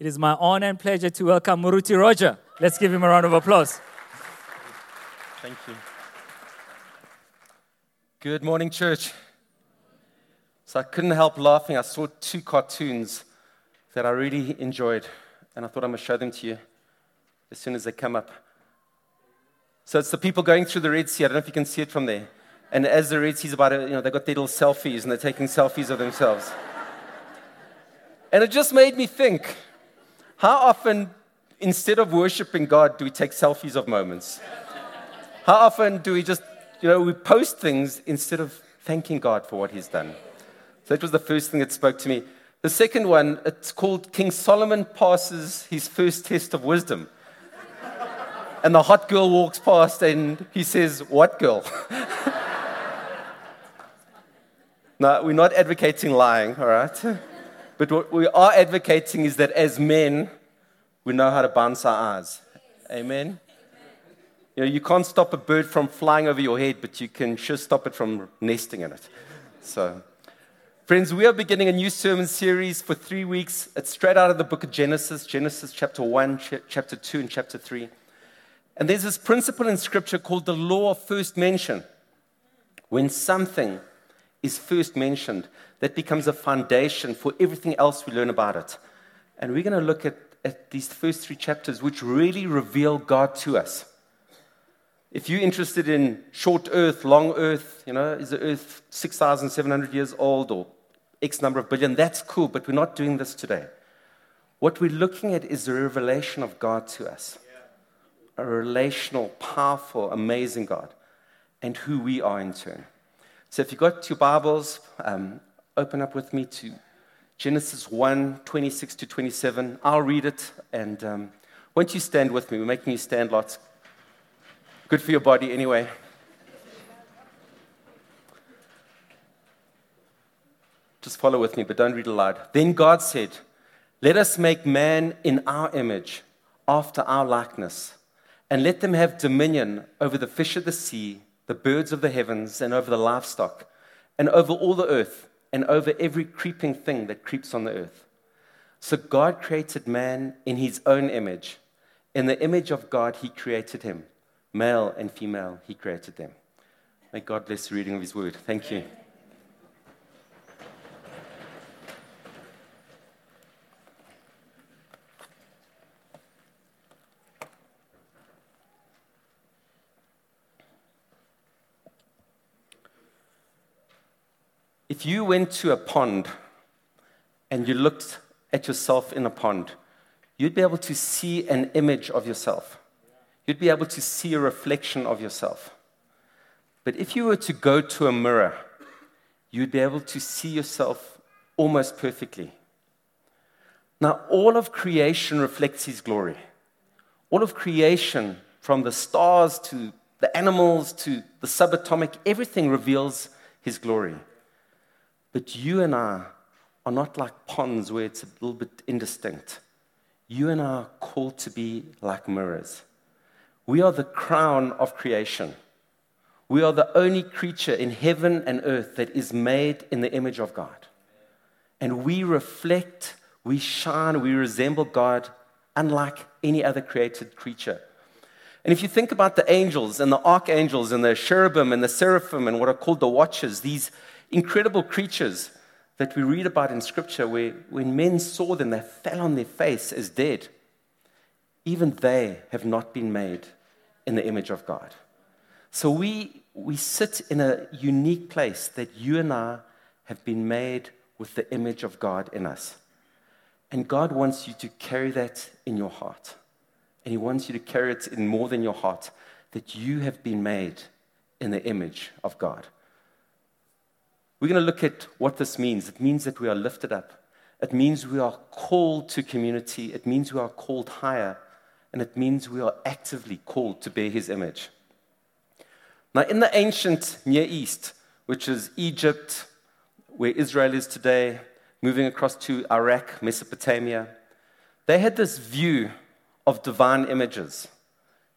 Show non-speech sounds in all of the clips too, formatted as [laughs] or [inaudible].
It is my honor and pleasure to welcome Muruti Roger. Let's give him a round of applause. Thank you. Good morning, church. So I couldn't help laughing. I saw two cartoons that I really enjoyed, and I thought I'm going to show them to you as soon as they come up. So it's the people going through the Red Sea. I don't know if you can see it from there. And as the Red Sea's about to, you know, they've got their little selfies and they're taking selfies of themselves. and it just made me think how often, instead of worshiping God, do we take selfies of moments? How often do we just, you know, we post things instead of thanking God for what He's done? So that was the first thing that spoke to me. The second one, it's called King Solomon passes his first test of wisdom. and the hot girl walks past and he says, What girl? [laughs] now, we're not advocating lying, all right? [laughs] But what we are advocating is that as men, we know how to bounce our eyes. Amen? You know, you can't stop a bird from flying over your head, but you can sure stop it from nesting in it. So, friends, we are beginning a new sermon series for three weeks. It's straight out of the book of Genesis, Genesis chapter 1, ch- chapter 2, and chapter 3. And there's this principle in Scripture called the law of first mention. When something is first mentioned, that becomes a foundation for everything else we learn about it. And we're going to look at, at these first three chapters, which really reveal God to us. If you're interested in short earth, long earth, you know, is the earth 6,700 years old or X number of billion, that's cool, but we're not doing this today. What we're looking at is the revelation of God to us a relational, powerful, amazing God, and who we are in turn. So if you've got your Bibles, um, open up with me to Genesis 1 26 to 27. I'll read it, and um, won't you stand with me? We're making you stand lots Good for your body anyway. Just follow with me, but don't read aloud. Then God said, Let us make man in our image, after our likeness, and let them have dominion over the fish of the sea, the birds of the heavens, and over the livestock, and over all the earth, and over every creeping thing that creeps on the earth. So God created man in his own image. In the image of God, he created him. Male and female, he created them. May God bless the reading of his word. Thank you. If you went to a pond and you looked at yourself in a pond, you'd be able to see an image of yourself you'd be able to see a reflection of yourself. But if you were to go to a mirror, you'd be able to see yourself almost perfectly. Now, all of creation reflects His glory. All of creation, from the stars to the animals to the subatomic, everything reveals His glory. But you and I are not like ponds where it's a little bit indistinct. You and I are called to be like mirrors. We are the crown of creation. We are the only creature in heaven and earth that is made in the image of God. And we reflect, we shine, we resemble God unlike any other created creature. And if you think about the angels and the archangels and the cherubim and the seraphim and what are called the watchers, these incredible creatures that we read about in Scripture, where when men saw them, they fell on their face as dead even they have not been made in the image of God. So we, we sit in a unique place that you and I have been made with the image of God in us. And God wants you to carry that in your heart. And He wants you to carry it in more than your heart, that you have been made in the image of God. We're going to look at what this means. It means that we are lifted up. It means we are called to community. It means we are called higher and it means we are actively called to bear his image. Now, in the ancient Near East, which is Egypt, where Israel is today, moving across to Iraq, Mesopotamia, they had this view of divine images.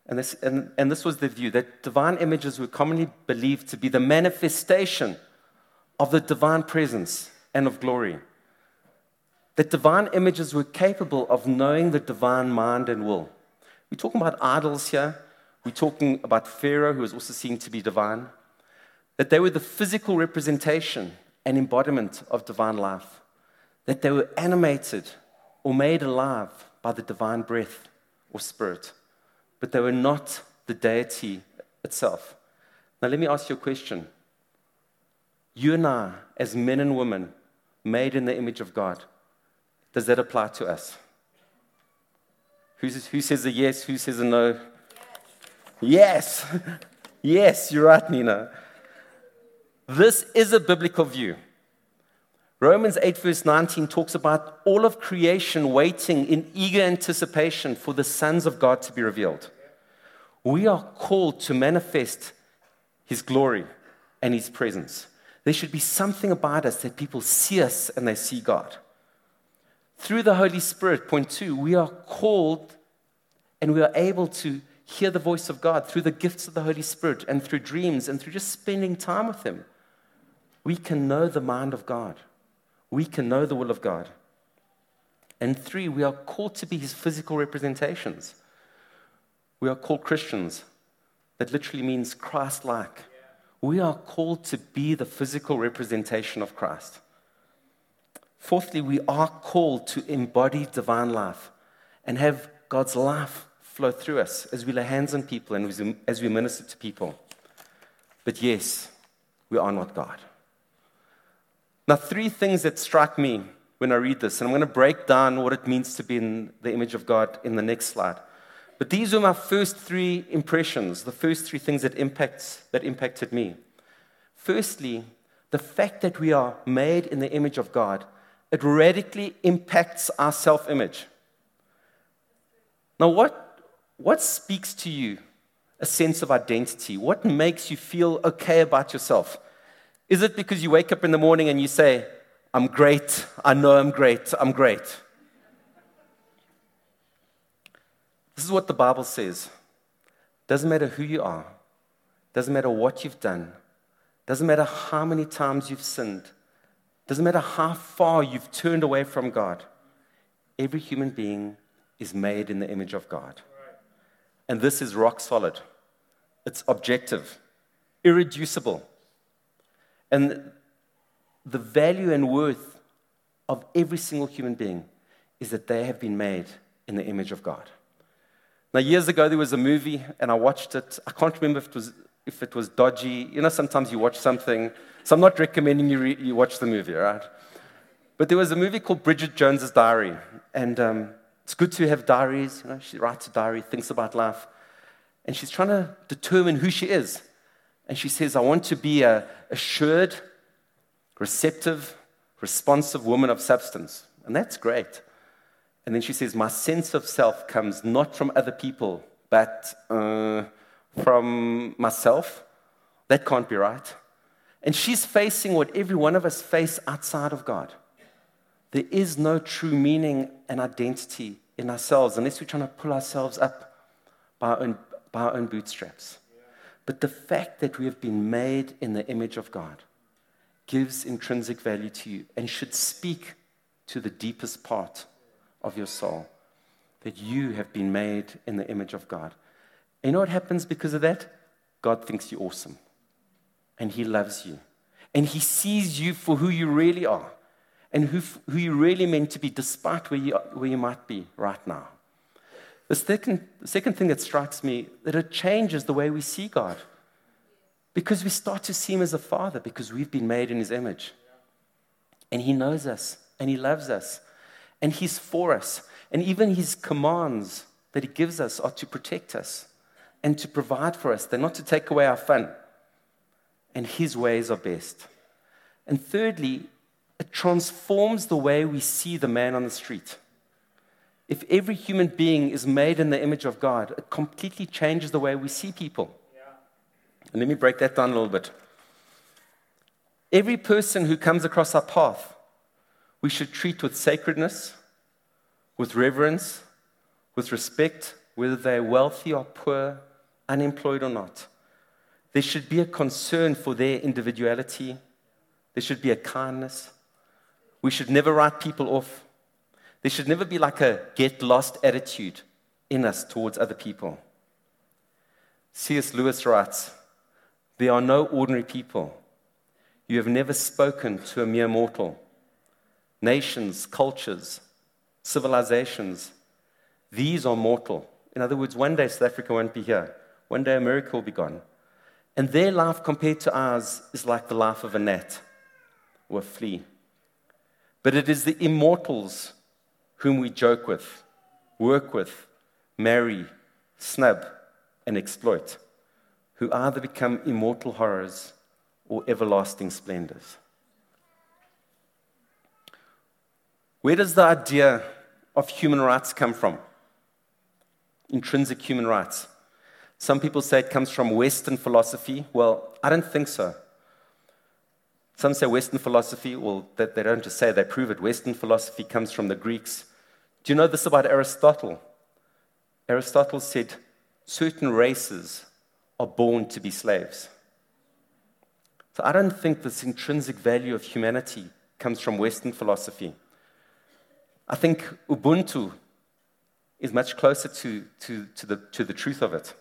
And this, and, and this was the view that divine images were commonly believed to be the manifestation of the divine presence and of glory. that divine images were capable of knowing the divine mind and will. We're talking about idols here. We're talking about Pharaoh, who was also seen to be divine. That they were the physical representation and embodiment of divine life. That they were animated or made alive by the divine breath or spirit. But they were not the deity itself. Now, let me ask you a question. You and I, as men and women, made in the image of God, does that apply to us? Who's, who says a yes? Who says a no? Yes. [laughs] Yes, you're right, Nina. This is a biblical view. Romans 8, verse 19 talks about all of creation waiting in eager anticipation for the sons of God to be revealed. We are called to manifest His glory and His presence. There should be something about us that people see us and they see God. Through the Holy Spirit, point two, we are called and we are able to hear the voice of God through the gifts of the Holy Spirit and through dreams and through just spending time with Him. We can know the mind of God, we can know the will of God. And three, we are called to be His physical representations. We are called Christians. That literally means Christ like. We are called to be the physical representation of Christ. Fourthly, we are called to embody divine life and have God's life flow through us as we lay hands on people and as we minister to people. But yes, we are not God. Now, three things that strike me when I read this, and I'm going to break down what it means to be in the image of God in the next slide. But these were my first three impressions, the first three things that, impacts, that impacted me. Firstly, the fact that we are made in the image of God, it radically impacts our self image. Now, what, what speaks to you a sense of identity? What makes you feel okay about yourself? Is it because you wake up in the morning and you say, I'm great, I know I'm great, I'm great? This is what the Bible says. Doesn't matter who you are, doesn't matter what you've done, doesn't matter how many times you've sinned, doesn't matter how far you've turned away from God. Every human being is made in the image of God. And this is rock solid. It's objective, irreducible. And the value and worth of every single human being is that they have been made in the image of God. Now, years ago, there was a movie, and I watched it. I can't remember if it was, if it was dodgy. You know, sometimes you watch something, so I'm not recommending you, re- you watch the movie, right? But there was a movie called Bridget Jones's Diary, and um, it's good to have diaries. You know, she writes a diary, thinks about life, and she's trying to determine who she is. And she says, I want to be a assured, receptive, responsive woman of substance. And that's great. And then she says, My sense of self comes not from other people, but uh, from myself. That can't be right. And she's facing what every one of us face outside of God. There is no true meaning and identity in ourselves unless we're trying to pull ourselves up by our own, by our own bootstraps. But the fact that we have been made in the image of God gives intrinsic value to you and should speak to the deepest part of your soul that you have been made in the image of God. And you know what happens because of that? God thinks you're awesome. And He loves you. And He sees you for who you really are and who, who you really meant to be, despite where you, where you might be right now. The second, the second thing that strikes me that it changes the way we see God. Because we start to see him as a father because we've been made in his image. And he knows us and he loves us and He's for us. And even His commands that He gives us are to protect us and to provide for us. They're not to take away our fun. And His ways are best. And thirdly, it transforms the way we see the man on the street. If every human being is made in the image of God, it completely changes the way we see people. Yeah. And let me break that down a little bit. Every person who comes across our path we should treat with sacredness, with reverence, with respect, whether they're wealthy or poor, unemployed or not. There should be a concern for their individuality. There should be a kindness. We should never write people off There should never be like a get lost attitude in us towards other people. C.S. Lewis writes There are no ordinary people. You have never spoken to a mere mortal. Nations, cultures, civilizations, these are mortal. In other words, one day South Africa won't be here. One day America will be gone. And their life compared to ours is like the life of a gnat or a flea. But it is the immortals whom we joke with, work with, marry, snub, and exploit, who either become immortal horrors or everlasting splendors. Where does the idea of human rights come from? Intrinsic human rights. Some people say it comes from Western philosophy. Well, I don't think so. Some say Western philosophy, well, they, they don't just say, they prove it. Western philosophy comes from the Greeks. Do you know this about Aristotle? Aristotle said certain races are born to be slaves. So I don't think this intrinsic value of humanity comes from Western philosophy. I think Ubuntu is much closer to, to, to, the, to the truth of it.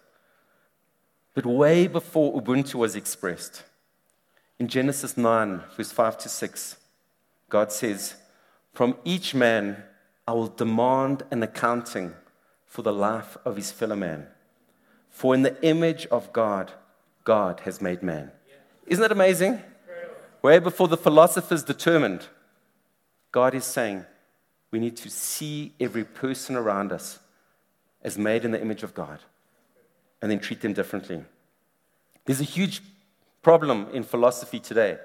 But way before Ubuntu was expressed, in Genesis 9, verse 5 to 6, God says, From each man I will demand an accounting for the life of his fellow man. For in the image of God, God has made man. Isn't that amazing? Way before the philosophers determined, God is saying, we need to see every person around us as made in the image of God and then treat them differently. There's a huge problem in philosophy today,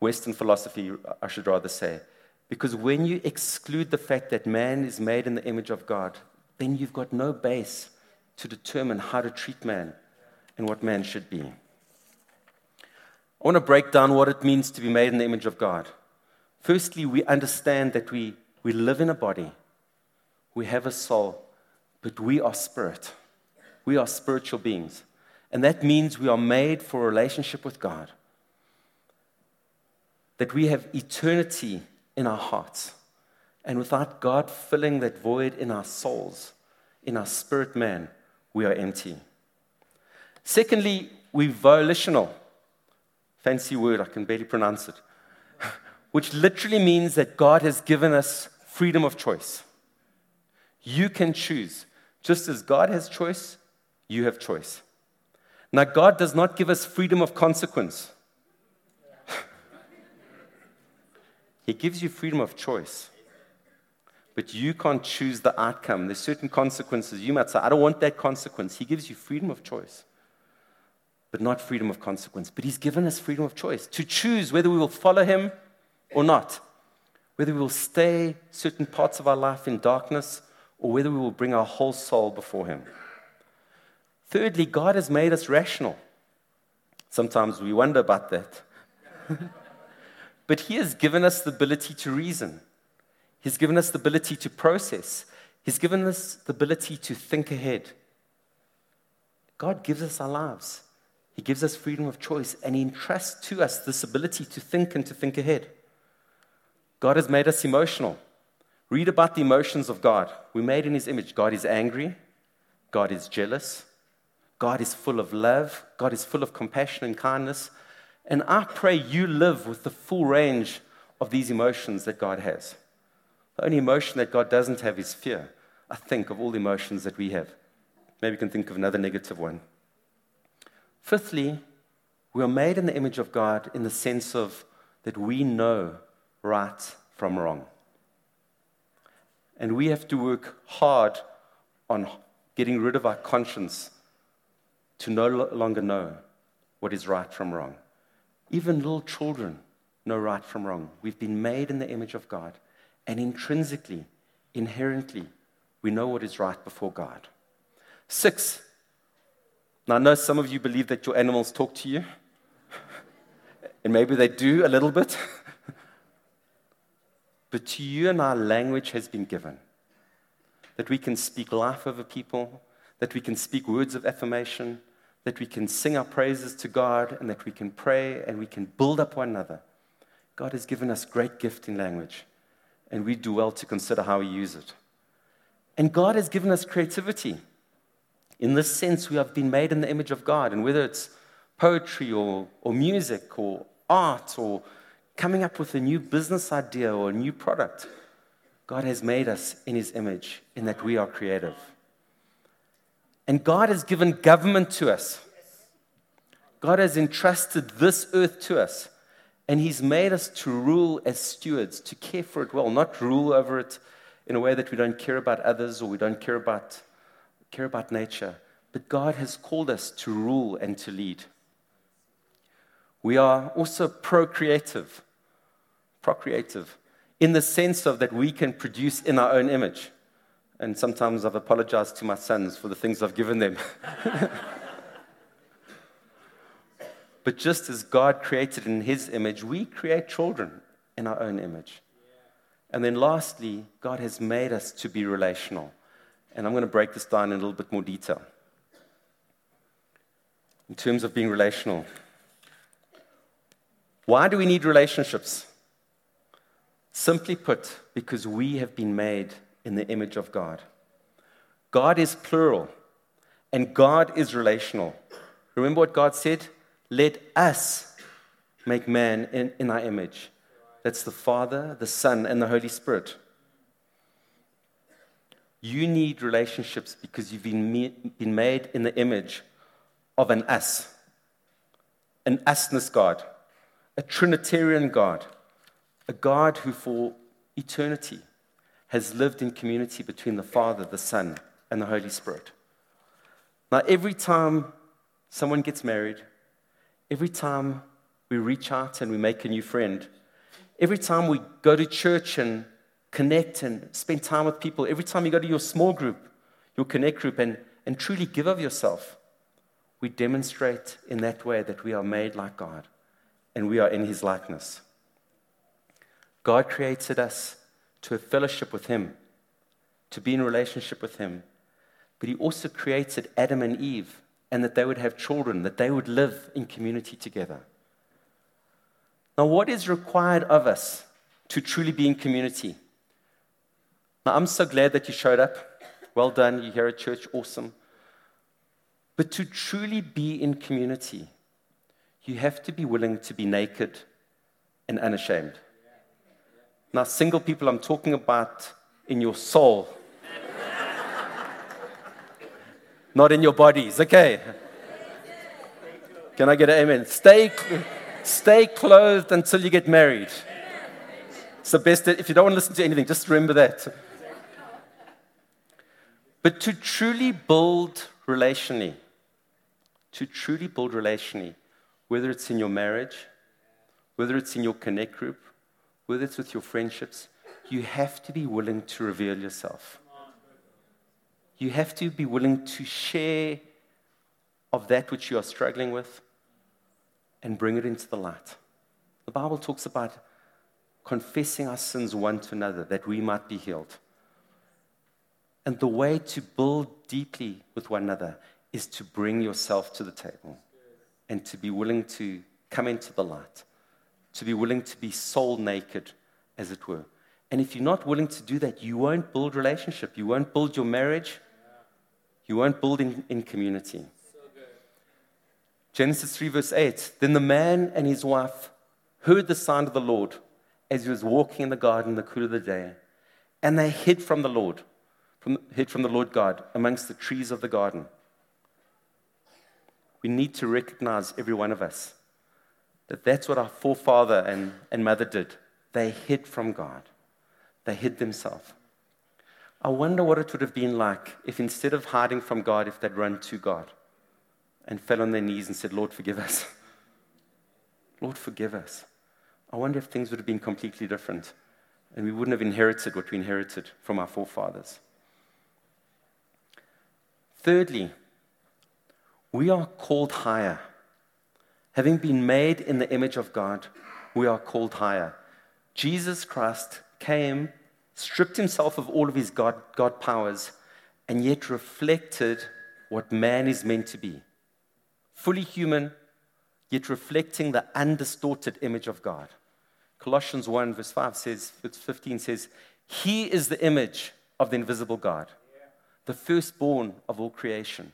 Western philosophy, I should rather say, because when you exclude the fact that man is made in the image of God, then you've got no base to determine how to treat man and what man should be. I want to break down what it means to be made in the image of God. Firstly, we understand that we we live in a body, we have a soul, but we are spirit. We are spiritual beings. And that means we are made for a relationship with God. That we have eternity in our hearts. And without God filling that void in our souls, in our spirit man, we are empty. Secondly, we're volitional. Fancy word, I can barely pronounce it. [laughs] Which literally means that God has given us freedom of choice. You can choose. Just as God has choice, you have choice. Now, God does not give us freedom of consequence, [laughs] He gives you freedom of choice. But you can't choose the outcome. There's certain consequences. You might say, I don't want that consequence. He gives you freedom of choice, but not freedom of consequence. But He's given us freedom of choice to choose whether we will follow Him or not whether we will stay certain parts of our life in darkness or whether we will bring our whole soul before Him. Thirdly, God has made us rational. Sometimes we wonder about that. [laughs] but He has given us the ability to reason, He's given us the ability to process, He's given us the ability to think ahead. God gives us our lives. He gives us freedom of choice, and He entrusts to us this ability to think and to think ahead. God has made us emotional. Read about the emotions of God. We're made in His image. God is angry. God is jealous. God is full of love. God is full of compassion and kindness. And I pray you live with the full range of these emotions that God has. The only emotion that God doesn't have is fear. I think of all the emotions that we have. Maybe you can think of another negative one. Fifthly, we are made in the image of God in the sense of that we know right from wrong. And we have to work hard on getting rid of our conscience to no longer know what is right from wrong. Even little children know right from wrong. We've been made in the image of God, and intrinsically, inherently, we know what is right before God. Six, now I know some of you believe that your animals talk to you, [laughs] and maybe they do a little bit. [laughs] But to you and our language has been given that we can speak life over people, that we can speak words of affirmation, that we can sing our praises to God, and that we can pray and we can build up one another. God has given us great gift in language. and we do well to consider how we use it. And God has given us creativity. In this sense, we have been made in the image of God, and whether it's poetry or, or music or art or coming up with a new business idea or a new product, God has made us in His image in that we are creative. And God has given government to us. God has entrusted this earth to us. And He's made us to rule as stewards, to care for it well, not rule over it in a way that we don't care about others or we don't care about, care about nature. But God has called us to rule and to lead. We are also procreative, procreative, in the sense of that we can produce in our own image. And sometimes I've apologized to my sons for the things I've given them. [laughs] but just as God created in his image, we create children in our own image. And then lastly, God has made us to be relational. And I'm going to break this down in a little bit more detail. In terms of being relational, why do we need relationships? Simply put, because we have been made in the image of God. God is plural, and God is relational. Remember what God said? Let us make man in, in our image. That's the Father, the Son, and the Holy Spirit. You need relationships because you've been, been made in the image of an us, an usness God, a Trinitarian God, a God who for eternity has lived in community between the Father, the Son, and the Holy Spirit. Now, every time someone gets married, every time we reach out and we make a new friend, every time we go to church and connect and spend time with people, every time you go to your small group, your connect group, and, and truly give of yourself, we demonstrate in that way that we are made like God and we are in His likeness. God created us to have fellowship with Him, to be in relationship with Him. But He also created Adam and Eve, and that they would have children, that they would live in community together. Now, what is required of us to truly be in community? Now, I'm so glad that you showed up. Well done. You're here at church. Awesome. But to truly be in community, you have to be willing to be naked and unashamed. Now, single people, I'm talking about in your soul, not in your bodies. Okay. Can I get an amen? Stay, stay clothed until you get married. It's the best. If you don't want to listen to anything, just remember that. But to truly build relationally, to truly build relationally, whether it's in your marriage, whether it's in your connect group, whether it's with your friendships, you have to be willing to reveal yourself. You have to be willing to share of that which you are struggling with and bring it into the light. The Bible talks about confessing our sins one to another that we might be healed. And the way to build deeply with one another is to bring yourself to the table and to be willing to come into the light to be willing to be soul naked, as it were. And if you're not willing to do that, you won't build relationship. You won't build your marriage. You won't build in, in community. Genesis 3, verse 8. Then the man and his wife heard the sound of the Lord as he was walking in the garden in the cool of the day. And they hid from the Lord, from, hid from the Lord God amongst the trees of the garden. We need to recognize every one of us that that's what our forefather and, and mother did. They hid from God, they hid themselves. I wonder what it would have been like if instead of hiding from God, if they'd run to God and fell on their knees and said, Lord, forgive us. [laughs] Lord, forgive us. I wonder if things would have been completely different and we wouldn't have inherited what we inherited from our forefathers. Thirdly, we are called higher. Having been made in the image of God, we are called higher. Jesus Christ came, stripped himself of all of his God, God powers, and yet reflected what man is meant to be fully human, yet reflecting the undistorted image of God. Colossians 1, verse 5 says, verse 15 says, He is the image of the invisible God, the firstborn of all creation.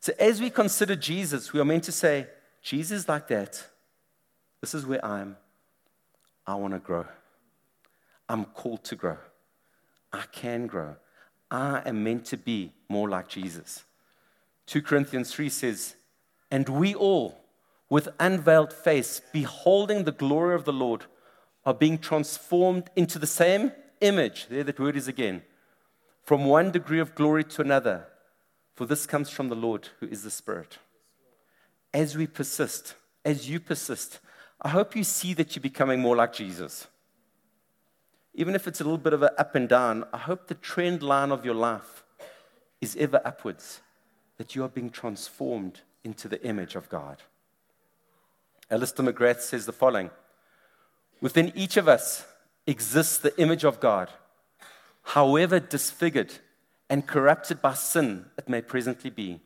So as we consider Jesus, we are meant to say, Jesus like that. This is where I am. I want to grow. I'm called to grow. I can grow. I am meant to be more like Jesus. 2 Corinthians 3 says, And we all, with unveiled face, beholding the glory of the Lord, are being transformed into the same image. There, that word is again. From one degree of glory to another. For this comes from the Lord, who is the Spirit. As we persist, as you persist, I hope you see that you're becoming more like Jesus. Even if it's a little bit of an up and down, I hope the trend line of your life is ever upwards, that you are being transformed into the image of God. Alister McGrath says the following Within each of us exists the image of God, however disfigured and corrupted by sin it may presently be.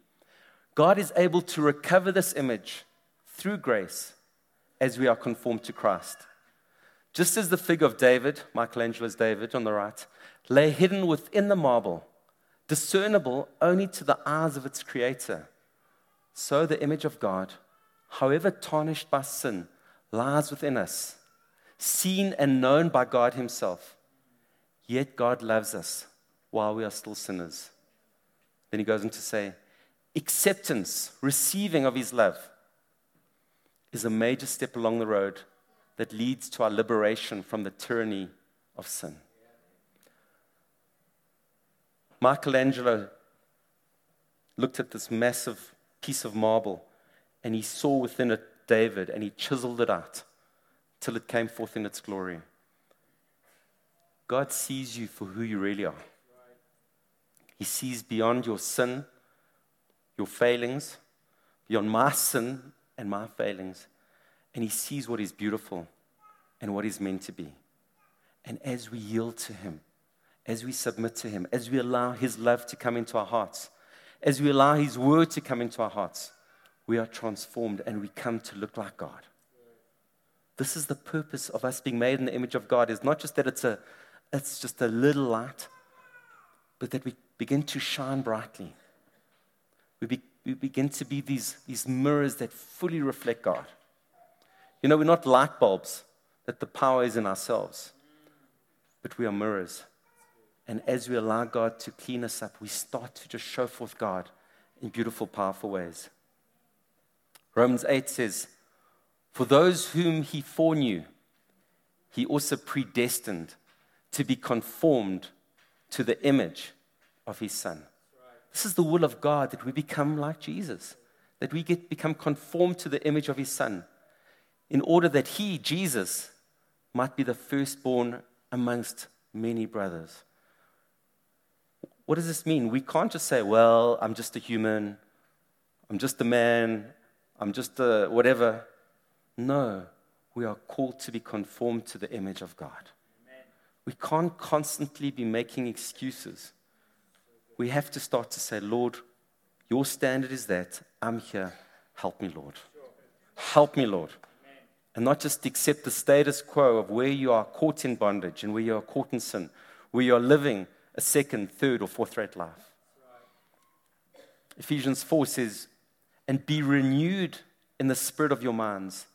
God is able to recover this image through grace as we are conformed to Christ. Just as the figure of David, Michelangelo's David on the right, lay hidden within the marble, discernible only to the eyes of its creator, so the image of God, however tarnished by sin, lies within us, seen and known by God Himself. Yet God loves us while we are still sinners. Then he goes on to say, acceptance, receiving of His love, is a major step along the road that leads to our liberation from the tyranny of sin. Michelangelo looked at this massive piece of marble and he saw within it David and he chiseled it out till it came forth in its glory. God sees you for who you really are. He sees beyond your sin, your failings, beyond my sin and my failings and he sees what is beautiful and what is meant to be. And as we yield to him, as we submit to him, as we allow his love to come into our hearts, as we allow his word to come into our hearts, we are transformed and we come to look like God. This is the purpose of us being made in the image of God is not just that it's a it's just a little light, but that we begin to shine brightly. We, be, we begin to be these, these mirrors that fully reflect God. You know, we're not light bulbs that the power is in ourselves, but we are mirrors. And as we allow God to clean us up, we start to just show forth God in beautiful, powerful ways. Romans 8 says, For those whom he foreknew, he also predestined to be conformed to the image of his son. This is the will of God that we become like Jesus, that we get become conformed to the image of his son in order that he, Jesus, might be the firstborn amongst many brothers. What does this mean? We can't just say, well, I'm just a human, I'm just a man, I'm just a whatever. No, we are called to be conformed to the image of God. Amen. We can't constantly be making excuses. We have to start to say, Lord, your standard is that. I'm here. Help me, Lord. Help me, Lord and not just accept the status quo of where you are caught in bondage and where you are caught in sin, where you are living a second, third, or fourth rate life. Ephesians 4 says, And be renewed in the spirit of your minds,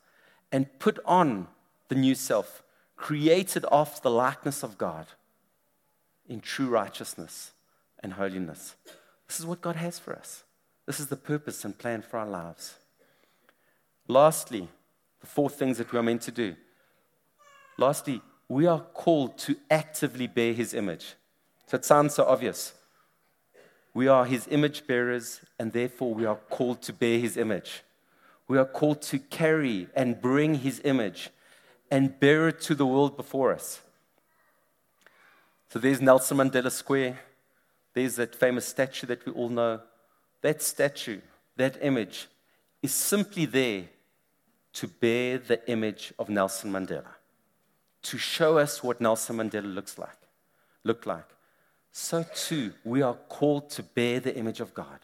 and put on the new self, created after the likeness of God in true righteousness and holiness. This is what God has for us. This is the purpose and plan for our lives. Lastly, the four things that we are meant to do. Lastly, we are called to actively bear his image. So it sounds so obvious. We are his image bearers, and therefore we are called to bear his image. We are called to carry and bring his image and bear it to the world before us. So there's Nelson Mandela Square. There's that famous statue that we all know. That statue, that image, is simply there to bear the image of Nelson Mandela, to show us what Nelson Mandela looks like, look like. So too, we are called to bear the image of God,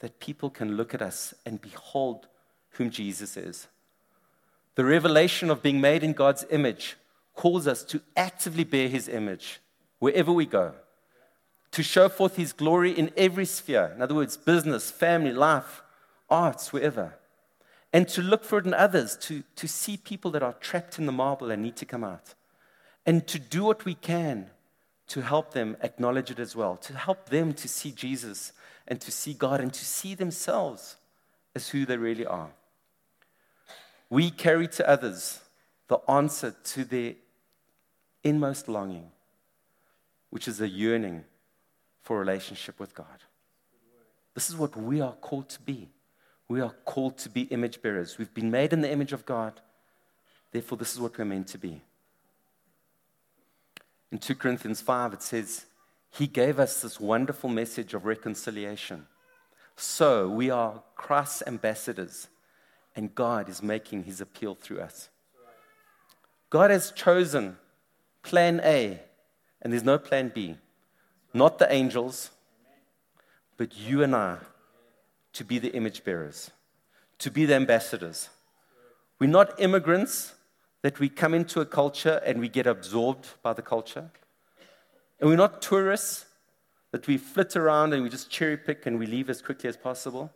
that people can look at us and behold whom Jesus is. The revelation of being made in God's image calls us to actively bear his image wherever we go, to show forth his glory in every sphere. In other words, business, family, life, arts, wherever. And to look for it in others, to, to see people that are trapped in the marble and need to come out. And to do what we can to help them acknowledge it as well, to help them to see Jesus and to see God and to see themselves as who they really are. We carry to others the answer to their inmost longing, which is a yearning for relationship with God. This is what we are called to be. We are called to be image bearers. We've been made in the image of God. Therefore, this is what we're meant to be. In 2 Corinthians 5, it says, He gave us this wonderful message of reconciliation. So we are Christ's ambassadors, and God is making his appeal through us. God has chosen plan A, and there's no plan B. Not the angels, but you and I to be the image bearers, to be the ambassadors. We're not immigrants that we come into a culture and we get absorbed by the culture. And we're not tourists that we flit around and we just cherry pick and we leave as quickly as possible.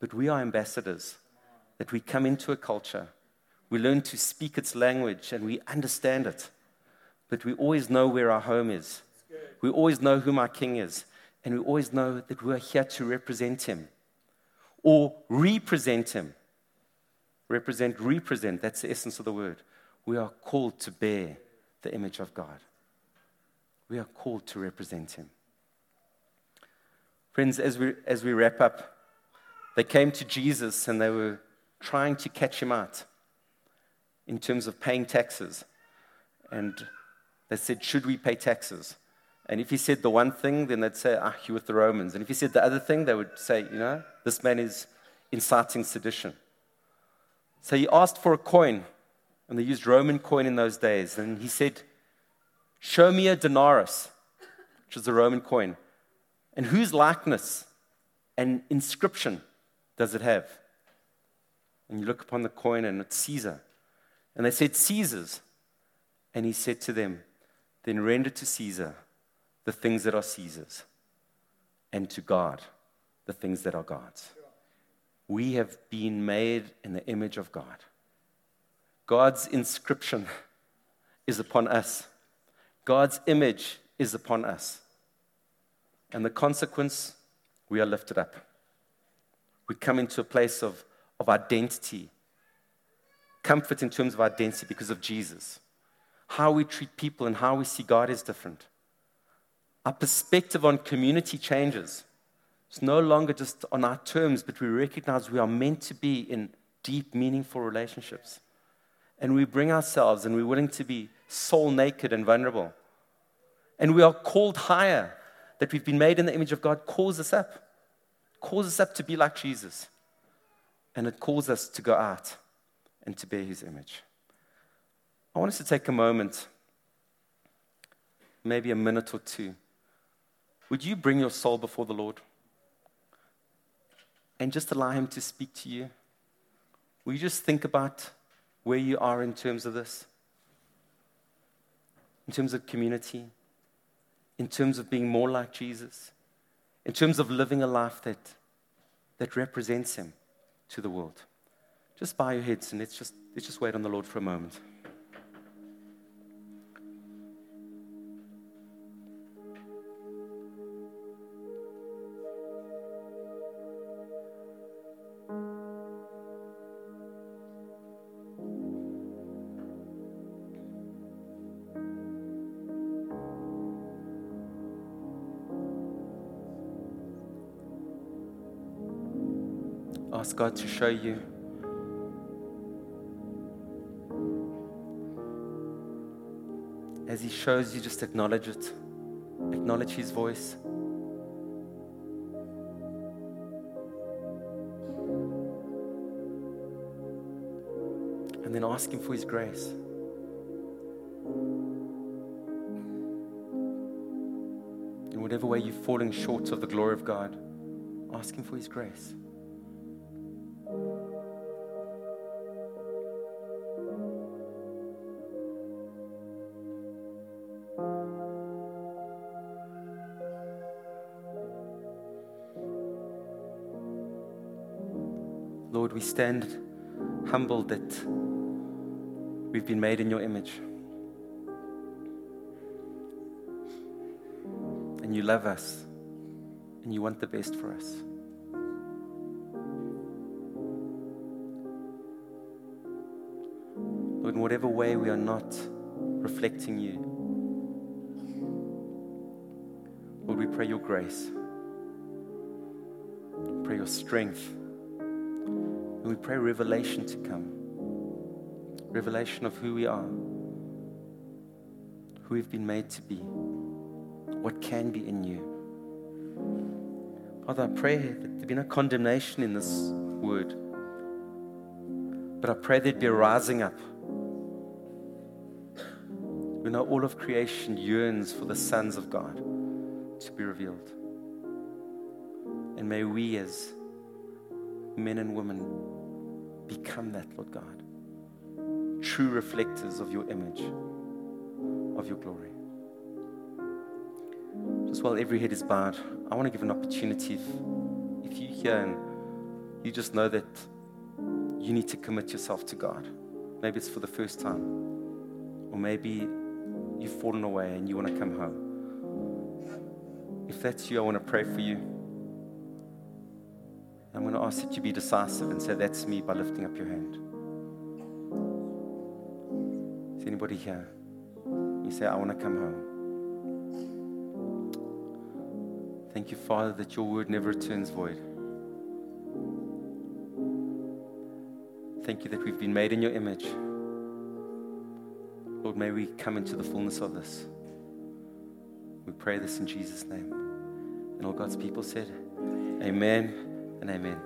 But we are ambassadors that we come into a culture, we learn to speak its language and we understand it. But we always know where our home is. We always know who my king is. And we always know that we are here to represent him or represent him represent, represent. That's the essence of the word. We are called to bear the image of God. We are called to represent Him. Friends, as we, as we wrap up, they came to Jesus and they were trying to catch him out in terms of paying taxes. And they said, Should we pay taxes? And if he said the one thing, then they'd say, Ah, you're with the Romans. And if he said the other thing, they would say, You know, this man is inciting sedition. So he asked for a coin, and they used Roman coin in those days. And he said, Show me a denarius, which is a Roman coin. And whose likeness and inscription does it have? And you look upon the coin, and it's Caesar. And they said, Caesar's. And he said to them, Then render to Caesar the things that are Caesar's, and to God the things that are God's we have been made in the image of God. God's inscription is upon us, God's image is upon us. And the consequence, we are lifted up. We come into a place of, of identity, comfort in terms of identity because of Jesus. How we treat people and how we see God is different. Our perspective on community changes. It's no longer just on our terms, but we recognize we are meant to be in deep, meaningful relationships. And we bring ourselves and we're willing to be soul naked and vulnerable. And we are called higher, that we've been made in the image of God, calls us up, calls us up to be like Jesus. And it calls us to go out and to bear his image. I want us to take a moment, maybe a minute or two. Would you bring your soul before the Lord? and just allow Him to speak to you? Will you just think about where you are in terms of this? In terms of community? In terms of being more like Jesus? In terms of living a life that, that represents Him to the world? Just bow your heads and let's just, let's just wait on the Lord for a moment. Ask God to show you. As He shows you, just acknowledge it. Acknowledge His voice. And then ask Him for His grace. In whatever way you're falling short of the glory of God, ask Him for His grace. Lord, we stand humbled that we've been made in your image. And you love us, and you want the best for us. Lord, in whatever way we are not reflecting you, Lord, we pray your grace, pray your strength, and we pray revelation to come revelation of who we are, who we've been made to be, what can be in you. Father, I pray that there be no condemnation in this word, but I pray there'd be a rising up. We know all of creation yearns for the sons of God to be revealed. And may we, as men and women, become that, Lord God true reflectors of your image, of your glory. Just while every head is bowed, I want to give an opportunity if, if you're here and you just know that you need to commit yourself to God. Maybe it's for the first time, or maybe you've fallen away and you want to come home. If that's you, I want to pray for you. Ask that you be decisive and say, That's me, by lifting up your hand. Is anybody here? You say, I want to come home. Thank you, Father, that your word never returns void. Thank you that we've been made in your image. Lord, may we come into the fullness of this. We pray this in Jesus' name. And all God's people said, Amen and amen.